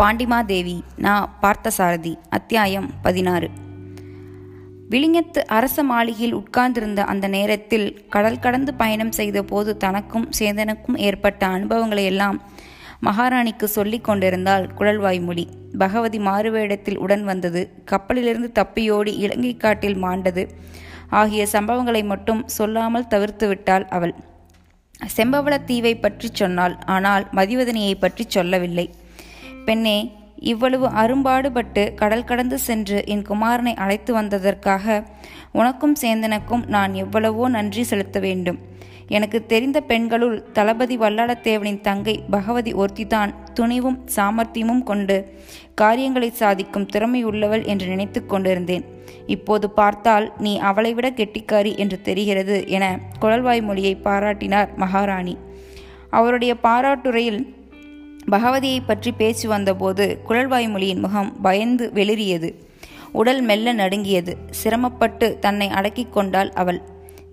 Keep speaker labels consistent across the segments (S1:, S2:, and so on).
S1: பாண்டிமாதேவி நா பார்த்தசாரதி அத்தியாயம் பதினாறு. விழிஞத்து அரச மாளிகையில் உட்கார்ந்திருந்த அந்த நேரத்தில் கடல் கடந்து பயணம் செய்த போது தனக்கும் சேந்தனுக்கும் ஏற்பட்ட அனுபவங்களை எல்லாம் மகாராணிக்கு சொல்லிக் கொண்டிருந்தாள் குழல்வாய்மொழி. பகவதி மாறுவேடத்தில் உடன் வந்தது கப்பலிலிருந்து தப்பியோடி இலங்கை காட்டில் மாண்டது ஆகிய சம்பவங்களை மட்டும் சொல்லாமல் தவிர்த்து விட்டாள் அவள். செம்பவள தீவை பற்றி சொன்னாள் ஆனால் மதிவதனியை பற்றி சொல்லவில்லை. பெண்ணே இவ்வளவு அரும்பாடுபட்டு கடல் கடந்து சென்று என் குமாரனை அழைத்து வந்ததற்காக உனக்கும் சேந்தனுக்கும் நான் எவ்வளவோ நன்றி செலுத்த வேண்டும். எனக்கு தெரிந்த பெண்களுள் தளபதி வல்லாளத்தேவனின் தங்கை பகவதி ஒருத்திதான் துணிவும் சாமர்த்தியமும் கொண்டு காரியங்களை சாதிக்கும் திறமையுள்ளவள் என்று நினைத்து கொண்டிருந்தேன். இப்போது பார்த்தால் நீ அவளை விட கெட்டிக்காரி என்று தெரிகிறது என குழல்வாய் மொழியை பாராட்டினார் மகாராணி. அவருடைய பாராட்டுரையில் பகவதியை பற்றி பேச்சு வந்தபோது குழல்வாய்மொழியின் முகம் பயந்து வெளிரியது உடல் மெல்ல நடுங்கியது. சிரமப்பட்டு தன்னை அடக்கிக் கொண்டாள் அவள்.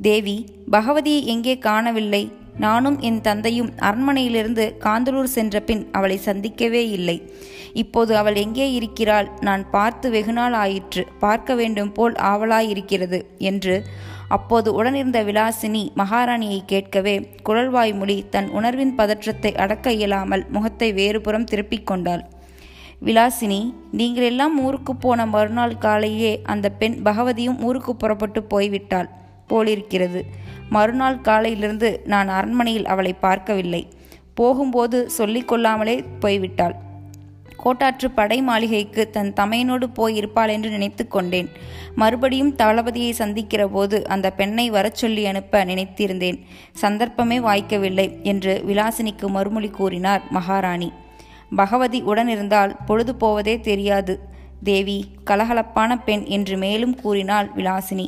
S1: தேவி பகவதியை எங்கே காணவில்லை? நானும் என் தந்தையும் அரண்மனையிலிருந்து காந்தலூர் சென்ற பின் அவளை சந்திக்கவே இல்லை. இப்போது அவள் எங்கே இருக்கிறாள்? நான் பார்த்து வெகுநாள் ஆயிற்று. பார்க்க வேண்டும் போல் ஆவலாயிருக்கிறது என்று அப்போது உடனிருந்த விலாசினி மகாராணியை கேட்கவே குழல்வாய்மொழி தன் உணர்வின் பதற்றத்தை அடக்க இயலாமல் முகத்தை வேறுபுறம் திருப்பிக் கொண்டாள். விலாசினி நீங்கள் எல்லாம் ஊருக்கு போன மறுநாள் காலையே அந்த பெண் பகவதியும் ஊருக்கு புறப்பட்டு போய்விட்டாள் போலிருக்கிறது. மறுநாள் காலையிலிருந்து நான் அரண்மனையில் அவளை பார்க்கவில்லை. போகும்போது சொல்லிக்கொள்ளாமலே போய்விட்டாள். கோட்டாற்று படை மாளிகைக்கு தன் தமையனோடு போயிருப்பாள் என்று நினைத்து கொண்டேன். மறுபடியும் தளபதியை சந்திக்கிற போது அந்த பெண்ணை வரச் சொல்லி அனுப்ப நினைத்திருந்தேன். சந்தர்ப்பமே வாய்க்கவில்லை என்று விலாசினிக்கு மறுமொழி கூறினார் மகாராணி. பகவதி உடனிருந்தால் பொழுது போவதே தெரியாது. தேவி கலகலப்பான பெண் என்று மேலும் கூறினாள் விலாசினி.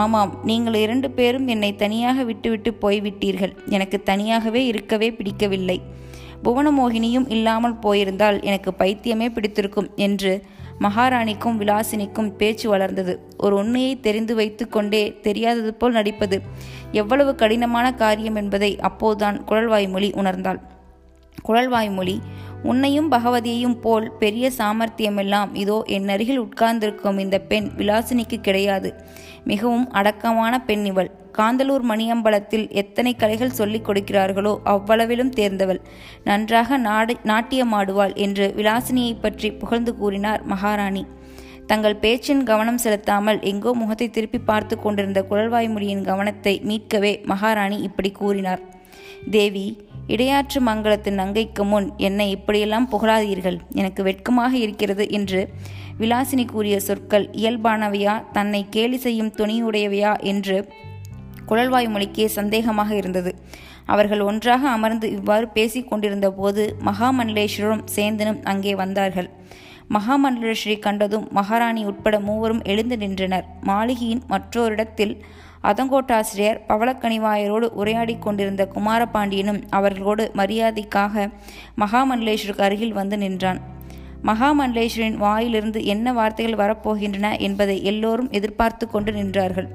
S1: ஆமாம் நீங்கள் இரண்டு பேரும் என்னை தனியாக விட்டுவிட்டு போய்விட்டீர்கள். எனக்கு தனியாகவே இருக்கவே பிடிக்கவில்லை. புவனமோகினியும் இல்லாமல் போயிருந்தால் எனக்கு பைத்தியமே பிடித்திருக்கும் என்று மகாராணிக்கும் விலாசினிக்கும் பேச்சு வளர்ந்தது. ஒரு உண்மையை தெரிந்து வைத்து கொண்டே தெரியாதது போல் நடிப்பது எவ்வளவு கடினமான காரியம் என்பதை அப்போதுதான் குழல்வாய்மொழி உணர்ந்தாள். குழல்வாய்மொழி உன்னையும் பகவதியையும் போல் பெரிய சாமர்த்தியமெல்லாம் இதோ என் அருகில் உட்கார்ந்திருக்கும் இந்த பெண் விலாசினிக்கு கிடையாது. மிகவும் அடக்கமான பெண் இவள். காந்தலூர் மணியம்பலத்தில் எத்தனை கலைகள் சொல்லிக் கொடுக்கிறார்களோ அவ்வளவிலும் தேர்ந்தவள். நன்றாக நாடு நாட்டியமாடுவாள் என்று விலாசினியை பற்றி புகழ்ந்து கூறினார் மகாராணி. தங்கள் பேச்சின் கவனம் செலுத்தாமல் எங்கோ முகத்தை திருப்பி பார்த்து கொண்டிருந்த குழல்வாய்மொழியின் கவனத்தை மீட்கவே மகாராணி இப்படி கூறினார். தேவி இடையாற்று மங்கலத்தின் நங்கைக்கு முன் என்னை இப்படியெல்லாம் புகழாதீர்கள். எனக்கு வெட்கமாக இருக்கிறது என்று விலாசினி கூறிய சொற்கள் இயல்பானவையா? தன்னை கேலி செய்யும் துணியுடையவையா? என்று குழல்வாய்மொழிக்கே சந்தேகமாக இருந்தது. அவர்கள் ஒன்றாக அமர்ந்து இவ்வாறு பேசிக் கொண்டிருந்த போது மகாமண்டலேஸ்வரரும் சேந்தனும் அங்கே வந்தார்கள். மகாமண்டலேஸ்வரி கண்டதும் மகாராணி உட்பட மூவரும் எழுந்து நின்றனர். மாளிகையின் மற்றோரிடத்தில் அதங்கோட்டாசிரியர் பவளக்கனிவாயரோடு உரையாடி கொண்டிருந்த குமாரபாண்டியனும் அவர்களோடு மரியாதைக்காக மகாமண்டலேஸ்வருக்கு அருகில் வந்து நின்றான். மகாமண்டலேஸ்வரின் வாயிலிருந்து என்ன வார்த்தைகள் வரப்போகின்றன என்பதை எல்லோரும் எதிர்பார்த்து கொண்டு நின்றார்கள்.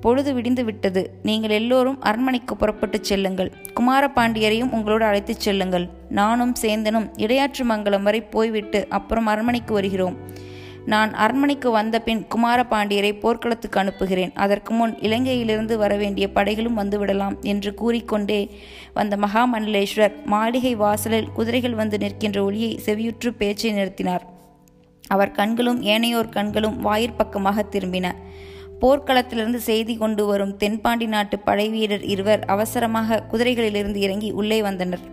S1: பொழுது விடிந்து விட்டது. நீங்கள் எல்லோரும் அரண்மனைக்கு புறப்பட்டுச் செல்லுங்கள். குமாரபாண்டியரையும் உங்களோடு அழைத்துச் செல்லுங்கள். நானும் சேந்தனும் இடையாற்று மங்கலம் வரை போய்விட்டு அப்புறம் அரண்மனைக்கு வருகிறோம். நான் அரண்மனைக்கு வந்த பின் குமாரபாண்டியரை போர்க்களத்துக்கு அனுப்புகிறேன். அதற்கு முன் இலங்கையிலிருந்து வரவேண்டிய படைகளும் வந்துவிடலாம் என்று கூறிக்கொண்டே வந்த மகாமண்டலேஸ்வர் மாளிகை வாசலில் குதிரைகள் வந்து நிற்கின்ற ஒளியை செவியுற்று பேச்சை நிறுத்தினார். அவர் கண்களும் ஏனையோர் கண்களும் வாயிற்பக்கமாக திரும்பின. போர்க்களத்திலிருந்து செய்தி கொண்டு வரும் தென்பாண்டி நாட்டு படைவீரர் இருவர் அவசரமாக குதிரைகளிலிருந்து இறங்கி உள்ளே வந்தனர்.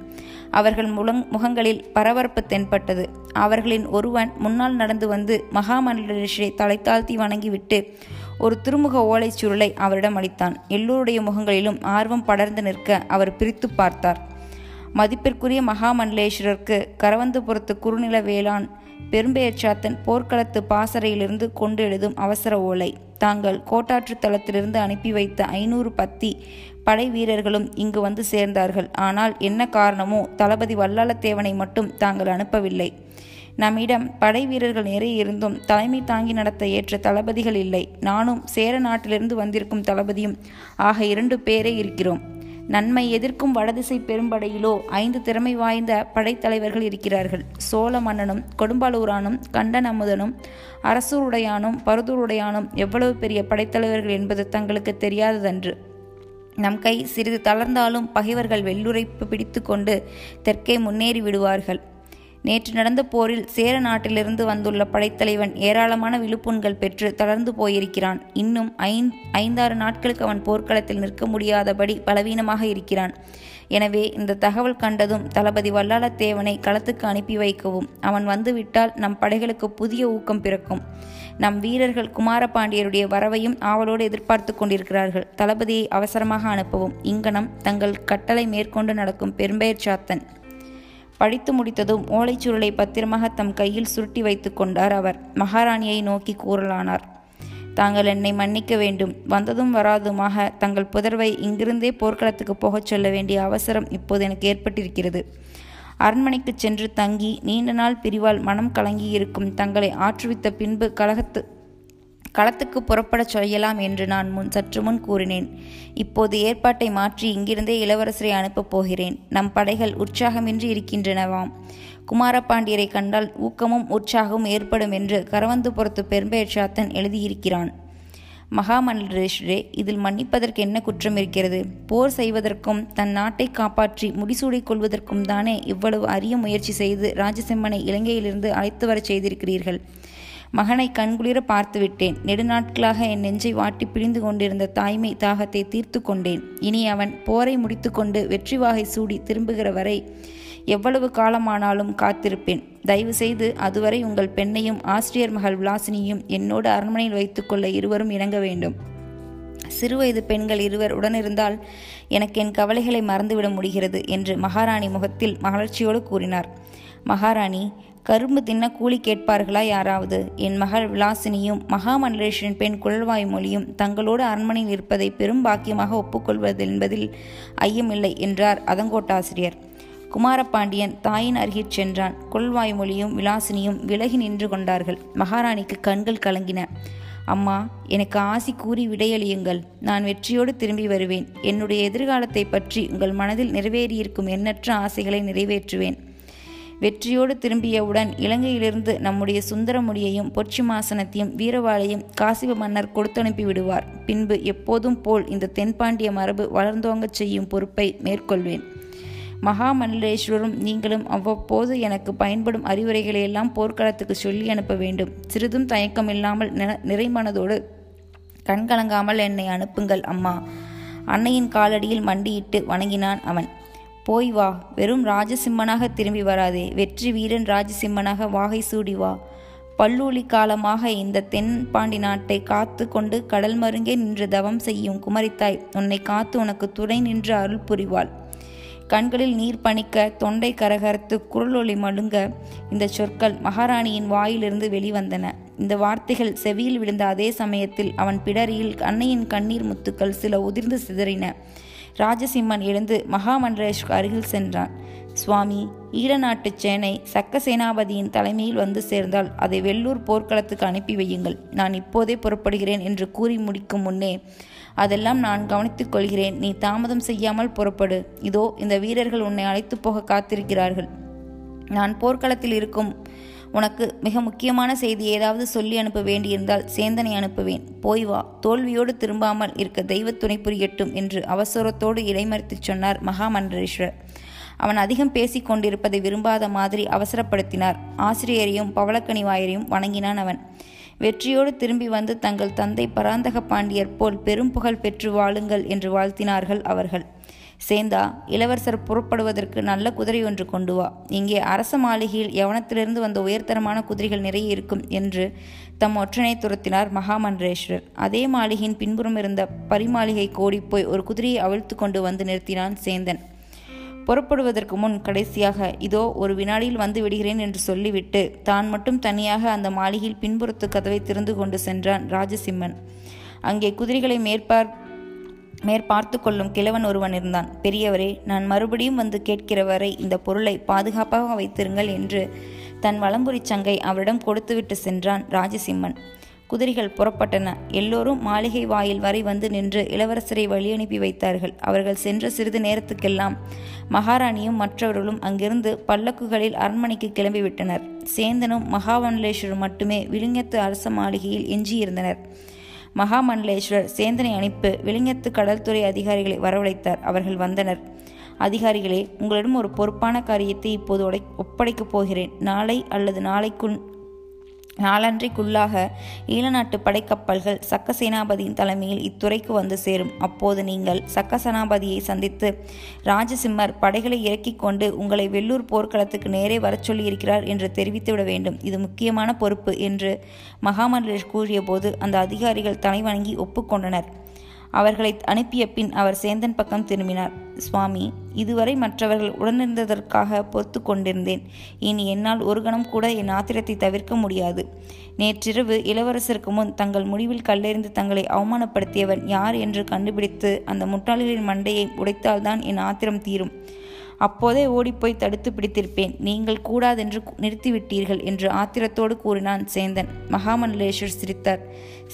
S1: அவர்கள் முழங் முகங்களில் பரபரப்பு தென்பட்டது. அவர்களின் ஒருவன் முன்னால் நடந்து வந்து மகாமண்டலேஸ்வரை தலை தாழ்த்தி வணங்கிவிட்டு ஒரு திருமுக ஓலைச் சுருளை அவரிடம் அளித்தான். எல்லோருடைய முகங்களிலும் ஆர்வம் படர்ந்து நிற்க அவர் பிரித்து பார்த்தார். மதிப்பிற்குரிய மகாமண்டலேஸ்வரருக்கு கரவந்துபுரத்து குறுநில வேளாண் பெரும்பெயர்ச்சாத்தன் போர்க்களத்து பாசறையிலிருந்து கொண்டு எழுதும் அவசர ஓலை. தாங்கள் கோட்டாற்று தளத்திலிருந்து அனுப்பி வைத்த ஐநூறு பத்தி படை வீரர்களும் இங்கு வந்து சேர்ந்தார்கள். ஆனால் என்ன காரணமோ தளபதி வல்லாளத்தேவனை மட்டும் தாங்கள் அனுப்பவில்லை. நம்மிடம் படை வீரர்கள் நிறைய இருந்தும் தலைமை தாங்கி நடத்த ஏற்ற தளபதிகள் இல்லை. நானும் சேர நாட்டிலிருந்து வந்திருக்கும் தளபதியும் ஆக இரண்டு பேரே இருக்கிறோம். நன்மை எதிர்க்கும் வடதிசை பெரும்படையிலோ ஐந்து திறமை வாய்ந்த படைத்தலைவர்கள் இருக்கிறார்கள். சோழ மன்னனும் கொடும்பாலூரானும் கண்டன் அமுதனும் அரசூருடையானும் பருதூருடையானும் எவ்வளவு பெரிய படைத்தலைவர்கள் என்பது தங்களுக்கு தெரியாததன்று. நம் கை சிறிது தளர்ந்தாலும் பகைவர்கள் வெள்ளுரைப்பு பிடித்து கொண்டு தெற்கே முன்னேறி விடுவார்கள் நேற்று நடந்த போரில் சேர நாட்டிலிருந்து வந்துள்ள படைத்தலைவன் ஏராளமான விழுப்புண்கள் பெற்று தளர்ந்து போயிருக்கிறான். இன்னும் ஐந் ஐந்தாறு நாட்களுக்கு அவன் போர்க்களத்தில் நிற்க முடியாதபடி பலவீனமாக இருக்கிறான். எனவே இந்த தகவல் கண்டதும் தளபதி வல்லாளத்தேவனை களத்துக்கு அனுப்பி வைக்கவும். அவன் வந்துவிட்டால் நம் படைகளுக்கு புதிய ஊக்கம் பிறக்கும். நம் வீரர்கள் குமாரபாண்டியருடைய வரவையும் ஆவலோடு எதிர்பார்த்து கொண்டிருக்கிறார்கள். தளபதியை அவசரமாக அனுப்பவும். இங்கனம் தங்கள் கட்டளை மேற்கொண்டு நடக்கும் பெரும்பெயர் சாத்தன் படித்து முடித்ததும் ஓலைச்சுருளை பத்திரமாக தம் கையில் சுருட்டி வைத்து கொண்டார் அவர். மகாராணியை நோக்கி கூறலானார். தாங்கள் என்னை மன்னிக்க வேண்டும். வந்ததும் வராதுமாக. தங்கள் புதர்வை இங்கிருந்தே போர்க்களத்துக்கு போகச் சொல்ல வேண்டிய அவசரம் இப்போது எனக்கு ஏற்பட்டிருக்கிறது. அரண்மனைக்கு சென்று தங்கி நீண்ட நாள் பிரிவால் மனம் கலங்கியிருக்கும் தங்களை ஆற்றுவித்த பின்பு கழகத்து களத்துக்கு புறப்படச் செய்யலாம் என்று நான் முன் சற்று முன் கூறினேன். இப்போது ஏற்பாட்டை மாற்றி இங்கிருந்தே இளவரசரை அனுப்பப் போகிறேன். நம் படைகள் உற்சாகமின்றி இருக்கின்றனவாம். குமாரபாண்டியரை கண்டால் ஊக்கமும் உற்சாகமும் ஏற்படும் என்று கரவந்துபுரத்து பெரும்பெயர்ச்சாத்தன் எழுதியிருக்கிறான். மகாமண்டலேஸ்வரே இதில் மன்னிப்பதற்கு என்ன குற்றம் இருக்கிறது? போர் செய்வதற்கும் தன் நாட்டை காப்பாற்றி முடிசூடிக் கொள்வதற்கும் தானே இவ்வளவு அரிய முயற்சி செய்து ராஜசிம்மனை இலங்கையிலிருந்து அழைத்து வரச் செய்திருக்கிறீர்கள். மகனை கண்குளிர பார்த்துவிட்டேன். நெடுநாட்களாக என் நெஞ்சை வாட்டி பிழிந்து கொண்டிருந்த தாய்மை தாகத்தை தீர்த்து கொண்டேன். இனி அவன் போரை முடித்துக்கொண்டு வெற்றி வாகை சூடி திரும்புகிற வரை எவ்வளவு காலமானாலும் காத்திருப்பேன். தயவு செய்து அதுவரை உங்கள் பெண்ணையும் ஆசிரியர் மகள் விலாசினியும் என்னோடு அரண்மனையில் வைத்துக்கொள்ள இருவரும் இணங்க வேண்டும். சிறுவயது பெண்கள் இருவர் உடனிருந்தால் எனக்கு என் கவலைகளை மறந்துவிட முடிகிறது என்று மகாராணி முகத்தில் மகிழ்ச்சியோடு கூறினார். மகாராணி கரும்பு தின்ன கூலி கேட்பார்களா யாராவது? என் மகள் விலாசினியும் மகாமண்டலேஸ்வரின் பெண் குழல்வாய் மொழியும் தங்களோடு அரண்மனையில் இருப்பதை பெரும் பாக்கியமாக ஒப்புக்கொள்வது என்பதில் ஐயமில்லை என்றார் அதங்கோட்டாசிரியர் குமாரபாண்டியன் தாயின் அருகிற் சென்றான். குழல்வாய் மொழியும் விலாசினியும் விலகி நின்று கொண்டார்கள். மகாராணிக்கு கண்கள் கலங்கின. அம்மா எனக்கு ஆசி கூறி விடையளியுங்கள். நான் வெற்றியோடு திரும்பி வருவேன். என்னுடைய எதிர்காலத்தை பற்றி உங்கள் மனதில் நிறைவேறியிருக்கும் எண்ணற்ற ஆசைகளை நிறைவேற்றுவேன். வெற்றியோடு திரும்பியவுடன் இலங்கையிலிருந்து நம்முடைய சுந்தரமுடியையும் பொற்சிமாசனத்தையும் வீரவாளையும் காசிவ மன்னர் கொடுத்தனுப்பி விடுவார். பின்பு எப்போதும் போல் இந்த தென்பாண்டிய மரபு வளர்ந்தோங்கச் செய்யும் பொறுப்பை மேற்கொள்வேன். மகாமண்டலேஸ்வரரும் நீங்களும் அவ்வப்போது எனக்கு பயன்படும் அறிவுரைகளை எல்லாம் போர்க்களத்துக்கு சொல்லி அனுப்ப வேண்டும். சிறிதும் தயக்கம் இல்லாமல் நிறைமனதோடு கண்கலங்காமல் என்னை அனுப்புங்கள் அம்மா. அன்னையின் காலடியில் மண்டியிட்டு வணங்கினான் அவன். போய் வா வெறும் ராஜசிம்மனாக திரும்பி வராதே. வெற்றி வீரன் ராஜசிம்மனாக வாகை சூடி வா. பல்லூலி காலமாக இந்த தென் பாண்டி நாட்டை காத்து கொண்டு கடல் மருங்கே நின்று தவம் செய்யும் குமரித்தாய் உன்னை காத்து உனக்கு துணை நின்று அருள் புரிவாள். கண்களில் நீர் பணிக்க தொண்டை கரகரத்து குரலொளி மழுங்க இந்த சொற்கள் மகாராணியின் வாயிலிருந்து வெளிவந்தன. இந்த வார்த்தைகள் செவியில் விழுந்த அதே சமயத்தில் அவன் பிடரியில் அன்னையின் கண்ணீர் முத்துக்கள் சில உதிர்ந்து சிதறின. ராஜசிம்மன் எழுந்து மகாமண்டலேஷ்க்கு அருகில் சென்றான். சுவாமி ஈழநாட்டு சேனை சக்க சேனாபதியின் தலைமையில் வந்து சேர்ந்தால் அதை வெள்ளூர் போர்க்களத்துக்கு அனுப்பி வையுங்கள். நான் இப்போதே புறப்படுகிறேன் என்று கூறி முடிக்கும் முன்னே அதெல்லாம் நான் கவனித்துக் கொள்கிறேன். நீ தாமதம் செய்யாமல் புறப்படு. இதோ இந்த வீரர்கள் உன்னை அழைத்து போக காத்திருக்கிறார்கள். நான் போர்க்களத்தில் இருக்கும் உனக்கு மிக முக்கியமான செய்தி ஏதாவது சொல்லி அனுப்ப வேண்டியிருந்தால் சேந்தனை அனுப்புவேன். போய் வா. தோல்வியோடு திரும்பாமல் இருக்க தெய்வ துணை புரியட்டும் என்று அவசரத்தோடு இடைமறித்துச் சொன்னார் மகாமண்டலேஸ்வரர். அவன் அதிகம் பேசிக் கொண்டிருப்பதை விரும்பாத மாதிரி அவசரப்படுத்தினார். ஆசிரியரையும் பவளக்கணிவாயரையும் வணங்கினான் அவன். வெற்றியோடு திரும்பி வந்து தங்கள் தந்தை பராந்தக பாண்டியர் போல் பெரும் புகழ் பெற்று வாழுங்கள் என்று வாழ்த்தினார்கள் அவர்கள். சேந்தா இளவரசர் புறப்படுவதற்கு நல்ல குதிரை ஒன்று கொண்டு வா. இங்கே அரச மாளிகையில் யவனத்திலிருந்து வந்த உயர்தரமான குதிரைகள் நிறைய இருக்கும் என்று தம் ஒற்றனை துரத்தினார் மகாமன்றேஸ்வரர். அதே மாளிகையின் பின்புறம் இருந்த பரிமாளிகை கோடிப்போய் ஒரு குதிரையை அவிழ்த்து கொண்டு வந்து நிறுத்தினான் சேந்தன். புறப்படுவதற்கு முன் கடைசியாக இதோ ஒரு வினாடியில் வந்து விடுகிறேன் என்று சொல்லிவிட்டு தான் மட்டும் தனியாக அந்த மாளிகையில் பின்புறத்து கதவை திறந்து கொண்டு சென்றான் ராஜசிம்மன். அங்கே குதிரைகளை மேற்பார் மேற்பார்த்து கொள்ளும் கிழவன் ஒருவன் இருந்தான். பெரியவரே நான் மறுபடியும் வந்து கேட்கிற வரை இந்த பொருளை பாதுகாப்பாக வைத்திருங்கள் என்று தன் வலம்புரி சங்கை அவரிடம் கொடுத்துவிட்டு சென்றான் ராஜசிம்மன். குதிரைகள் புறப்பட்டன. எல்லோரும் மாளிகை வாயில் வரை வந்து நின்று இளவரசரை வழியனுப்பி வைத்தார்கள். அவர்கள் சென்ற சிறிது நேரத்துக்கெல்லாம் மகாராணியும் மற்றவர்களும் அங்கிருந்து பல்லக்குகளில் அரண்மனைக்கு கிளம்பிவிட்டனர். சேந்தனும் மகாவனலேஸ்வரும் மட்டுமே விழுங்கத்து அரச மாளிகையில் எஞ்சியிருந்தனர். மகாமண்டலேஸ்வரர் சேந்தனை அனுப்பி விளிங்கத்து கடல்துறை அதிகாரிகளை வரவழைத்தார். அவர்கள் வந்தனர். அதிகாரிகளே உங்களிடம் ஒரு பொறுப்பான காரியத்தை இப்போது ஒப்படைக்கப் போகிறேன். நாளை அல்லது நாளைக்குள் நாளன்றைக்குள்ளாக ஈழநாட்டு படைக்கப்பல்கள் சக்க சேனாபதியின் தலைமையில் இத்துறைக்கு வந்து சேரும். அப்போது நீங்கள் சக்க சேனாபதியை சந்தித்து ராஜசிம்மர் படைகளை இறக்கிக் கொண்டு உங்களை வெள்ளூர் போர்க்களத்துக்கு நேரே வரச் சொல்லியிருக்கிறார் என்று தெரிவித்துவிட வேண்டும். இது முக்கியமான பொறுப்பு என்று மகாமண்டலேஷ் கூறியபோது அந்த அதிகாரிகள் தலைவணங்கி ஒப்புக்கொண்டனர் அவர்களை அனுப்பிய பின் அவர் சேந்தன் பக்கம் திரும்பினார். சுவாமி இதுவரை மற்றவர்கள் உடனிருந்ததற்காக பொறுத்து கொண்டிருந்தேன். இனி என்னால் ஒரு கணம் கூட என் ஆத்திரத்தை தவிர்க்க முடியாது. நேற்றிரவு இளவரசருக்கு முன் தங்கள் முடிவில் கல்லெறிந்து தங்களை அவமானப்படுத்தியவன் யார் என்று கண்டுபிடித்து அந்த முட்டாளிகளின் மண்டையை உடைத்தால்தான் என் ஆத்திரம் தீரும். அப்போதே ஓடிப்போய் தடுத்து பிடித்திருப்பேன். நீங்கள் கூடாதென்று நிறுத்திவிட்டீர்கள் என்று ஆத்திரத்தோடு கூறினான் சேந்தன். மகாமண்டலேஸ்வர் சிரித்தார்.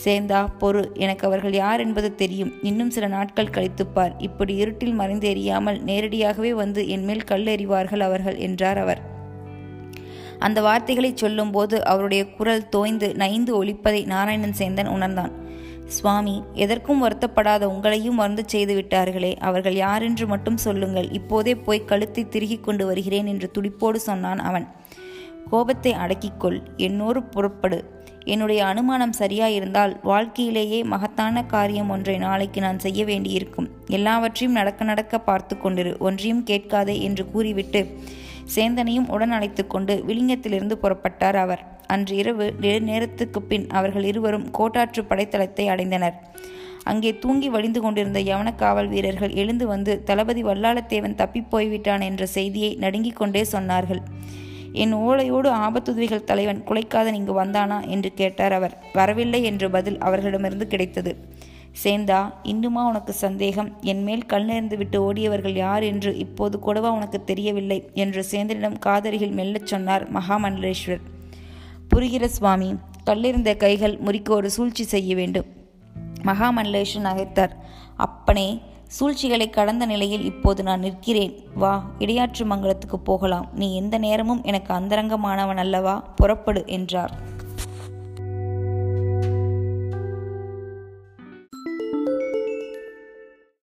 S1: சேந்தா பொறு. எனக்கு அவர்கள் யார் என்பது தெரியும். இன்னும் சில நாட்கள் கழித்துப்பார். இப்படி இருட்டில் மறைந்து எறியாமல் நேரடியாகவே வந்து என்மேல் கல் எறிவார்கள் அவர்கள் என்றார் அவர். அந்த வார்த்தைகளை சொல்லும்போது அவருடைய குரல் தோய்ந்து நைந்து ஒழிப்பதை நாராயணன் சேந்தன் உணர்ந்தான். சுவாமி எதற்கும் வருத்தப்படாத உங்களையும் மருந்து செய்து விட்டார்களே அவர்கள் யாரென்று மட்டும் சொல்லுங்கள். இப்போதே போய் கழுத்தை திருகிக் கொண்டு வருகிறேன் என்று துடிப்போடு சொன்னான் அவன். கோபத்தை அடக்கிக்கொள் என்னோடு புறப்படு. என்னுடைய அனுமானம் சரியாயிருந்தால் வாழ்க்கையிலேயே மகத்தான காரியம் ஒன்றை நாளைக்கு நான் செய்ய வேண்டியிருக்கும். எல்லாவற்றையும் நடக்க நடக்க பார்த்து கொண்டிரு ஒன்றையும் கேட்காதே என்று கூறிவிட்டு சேந்தனையும் உடன் அழைத்து கொண்டு விளிங்கத்திலிருந்து புறப்பட்டார் அவர். அன்று இரவு நேரத்துக்கு பின் அவர்கள் இருவரும் கோட்டாற்று படைத்தளத்தை அடைந்தனர். அங்கே தூங்கி வழிந்து கொண்டிருந்த யவன காவல் வீரர்கள் எழுந்து வந்து தளபதி வல்லாளத்தேவன் தப்பிப் போய்விட்டான் என்ற செய்தியை நடுங்கிக் கொண்டே சொன்னார்கள். என் ஓலையோடு ஆபத்துதவிகள் தலைவன் குலைக்காதன் இங்கு வந்தானா? என்று கேட்டார் அவர். வரவில்லை என்ற பதில் அவர்களிடமிருந்து கிடைத்தது. சேந்தா இன்னுமா உனக்கு சந்தேகம்? என் மேல் கல் நேர்ந்து விட்டு ஓடியவர்கள் யார் என்று இப்போது கூடவா உனக்கு தெரியவில்லை? என்று சேந்தனிடம் காதரிகள் மெல்லச் சொன்னார் மகாமண்டலேஸ்வர். புரிகிற சுவாமி கல்லிருந்த கைகள் முறிக்க ஒரு சூழ்ச்சி செய்ய வேண்டும். மகாமண்டலேஷன் நகைத்தார். அப்பனே சூழ்ச்சிகளை கடந்த நிலையில் இப்போது நான் நிற்கிறேன். வா இடையாற்று மங்கலத்துக்கு போகலாம். நீ எந்த நேரமும் எனக்கு அந்தரங்கமானவன் அல்லவா? புறப்படு என்றார்.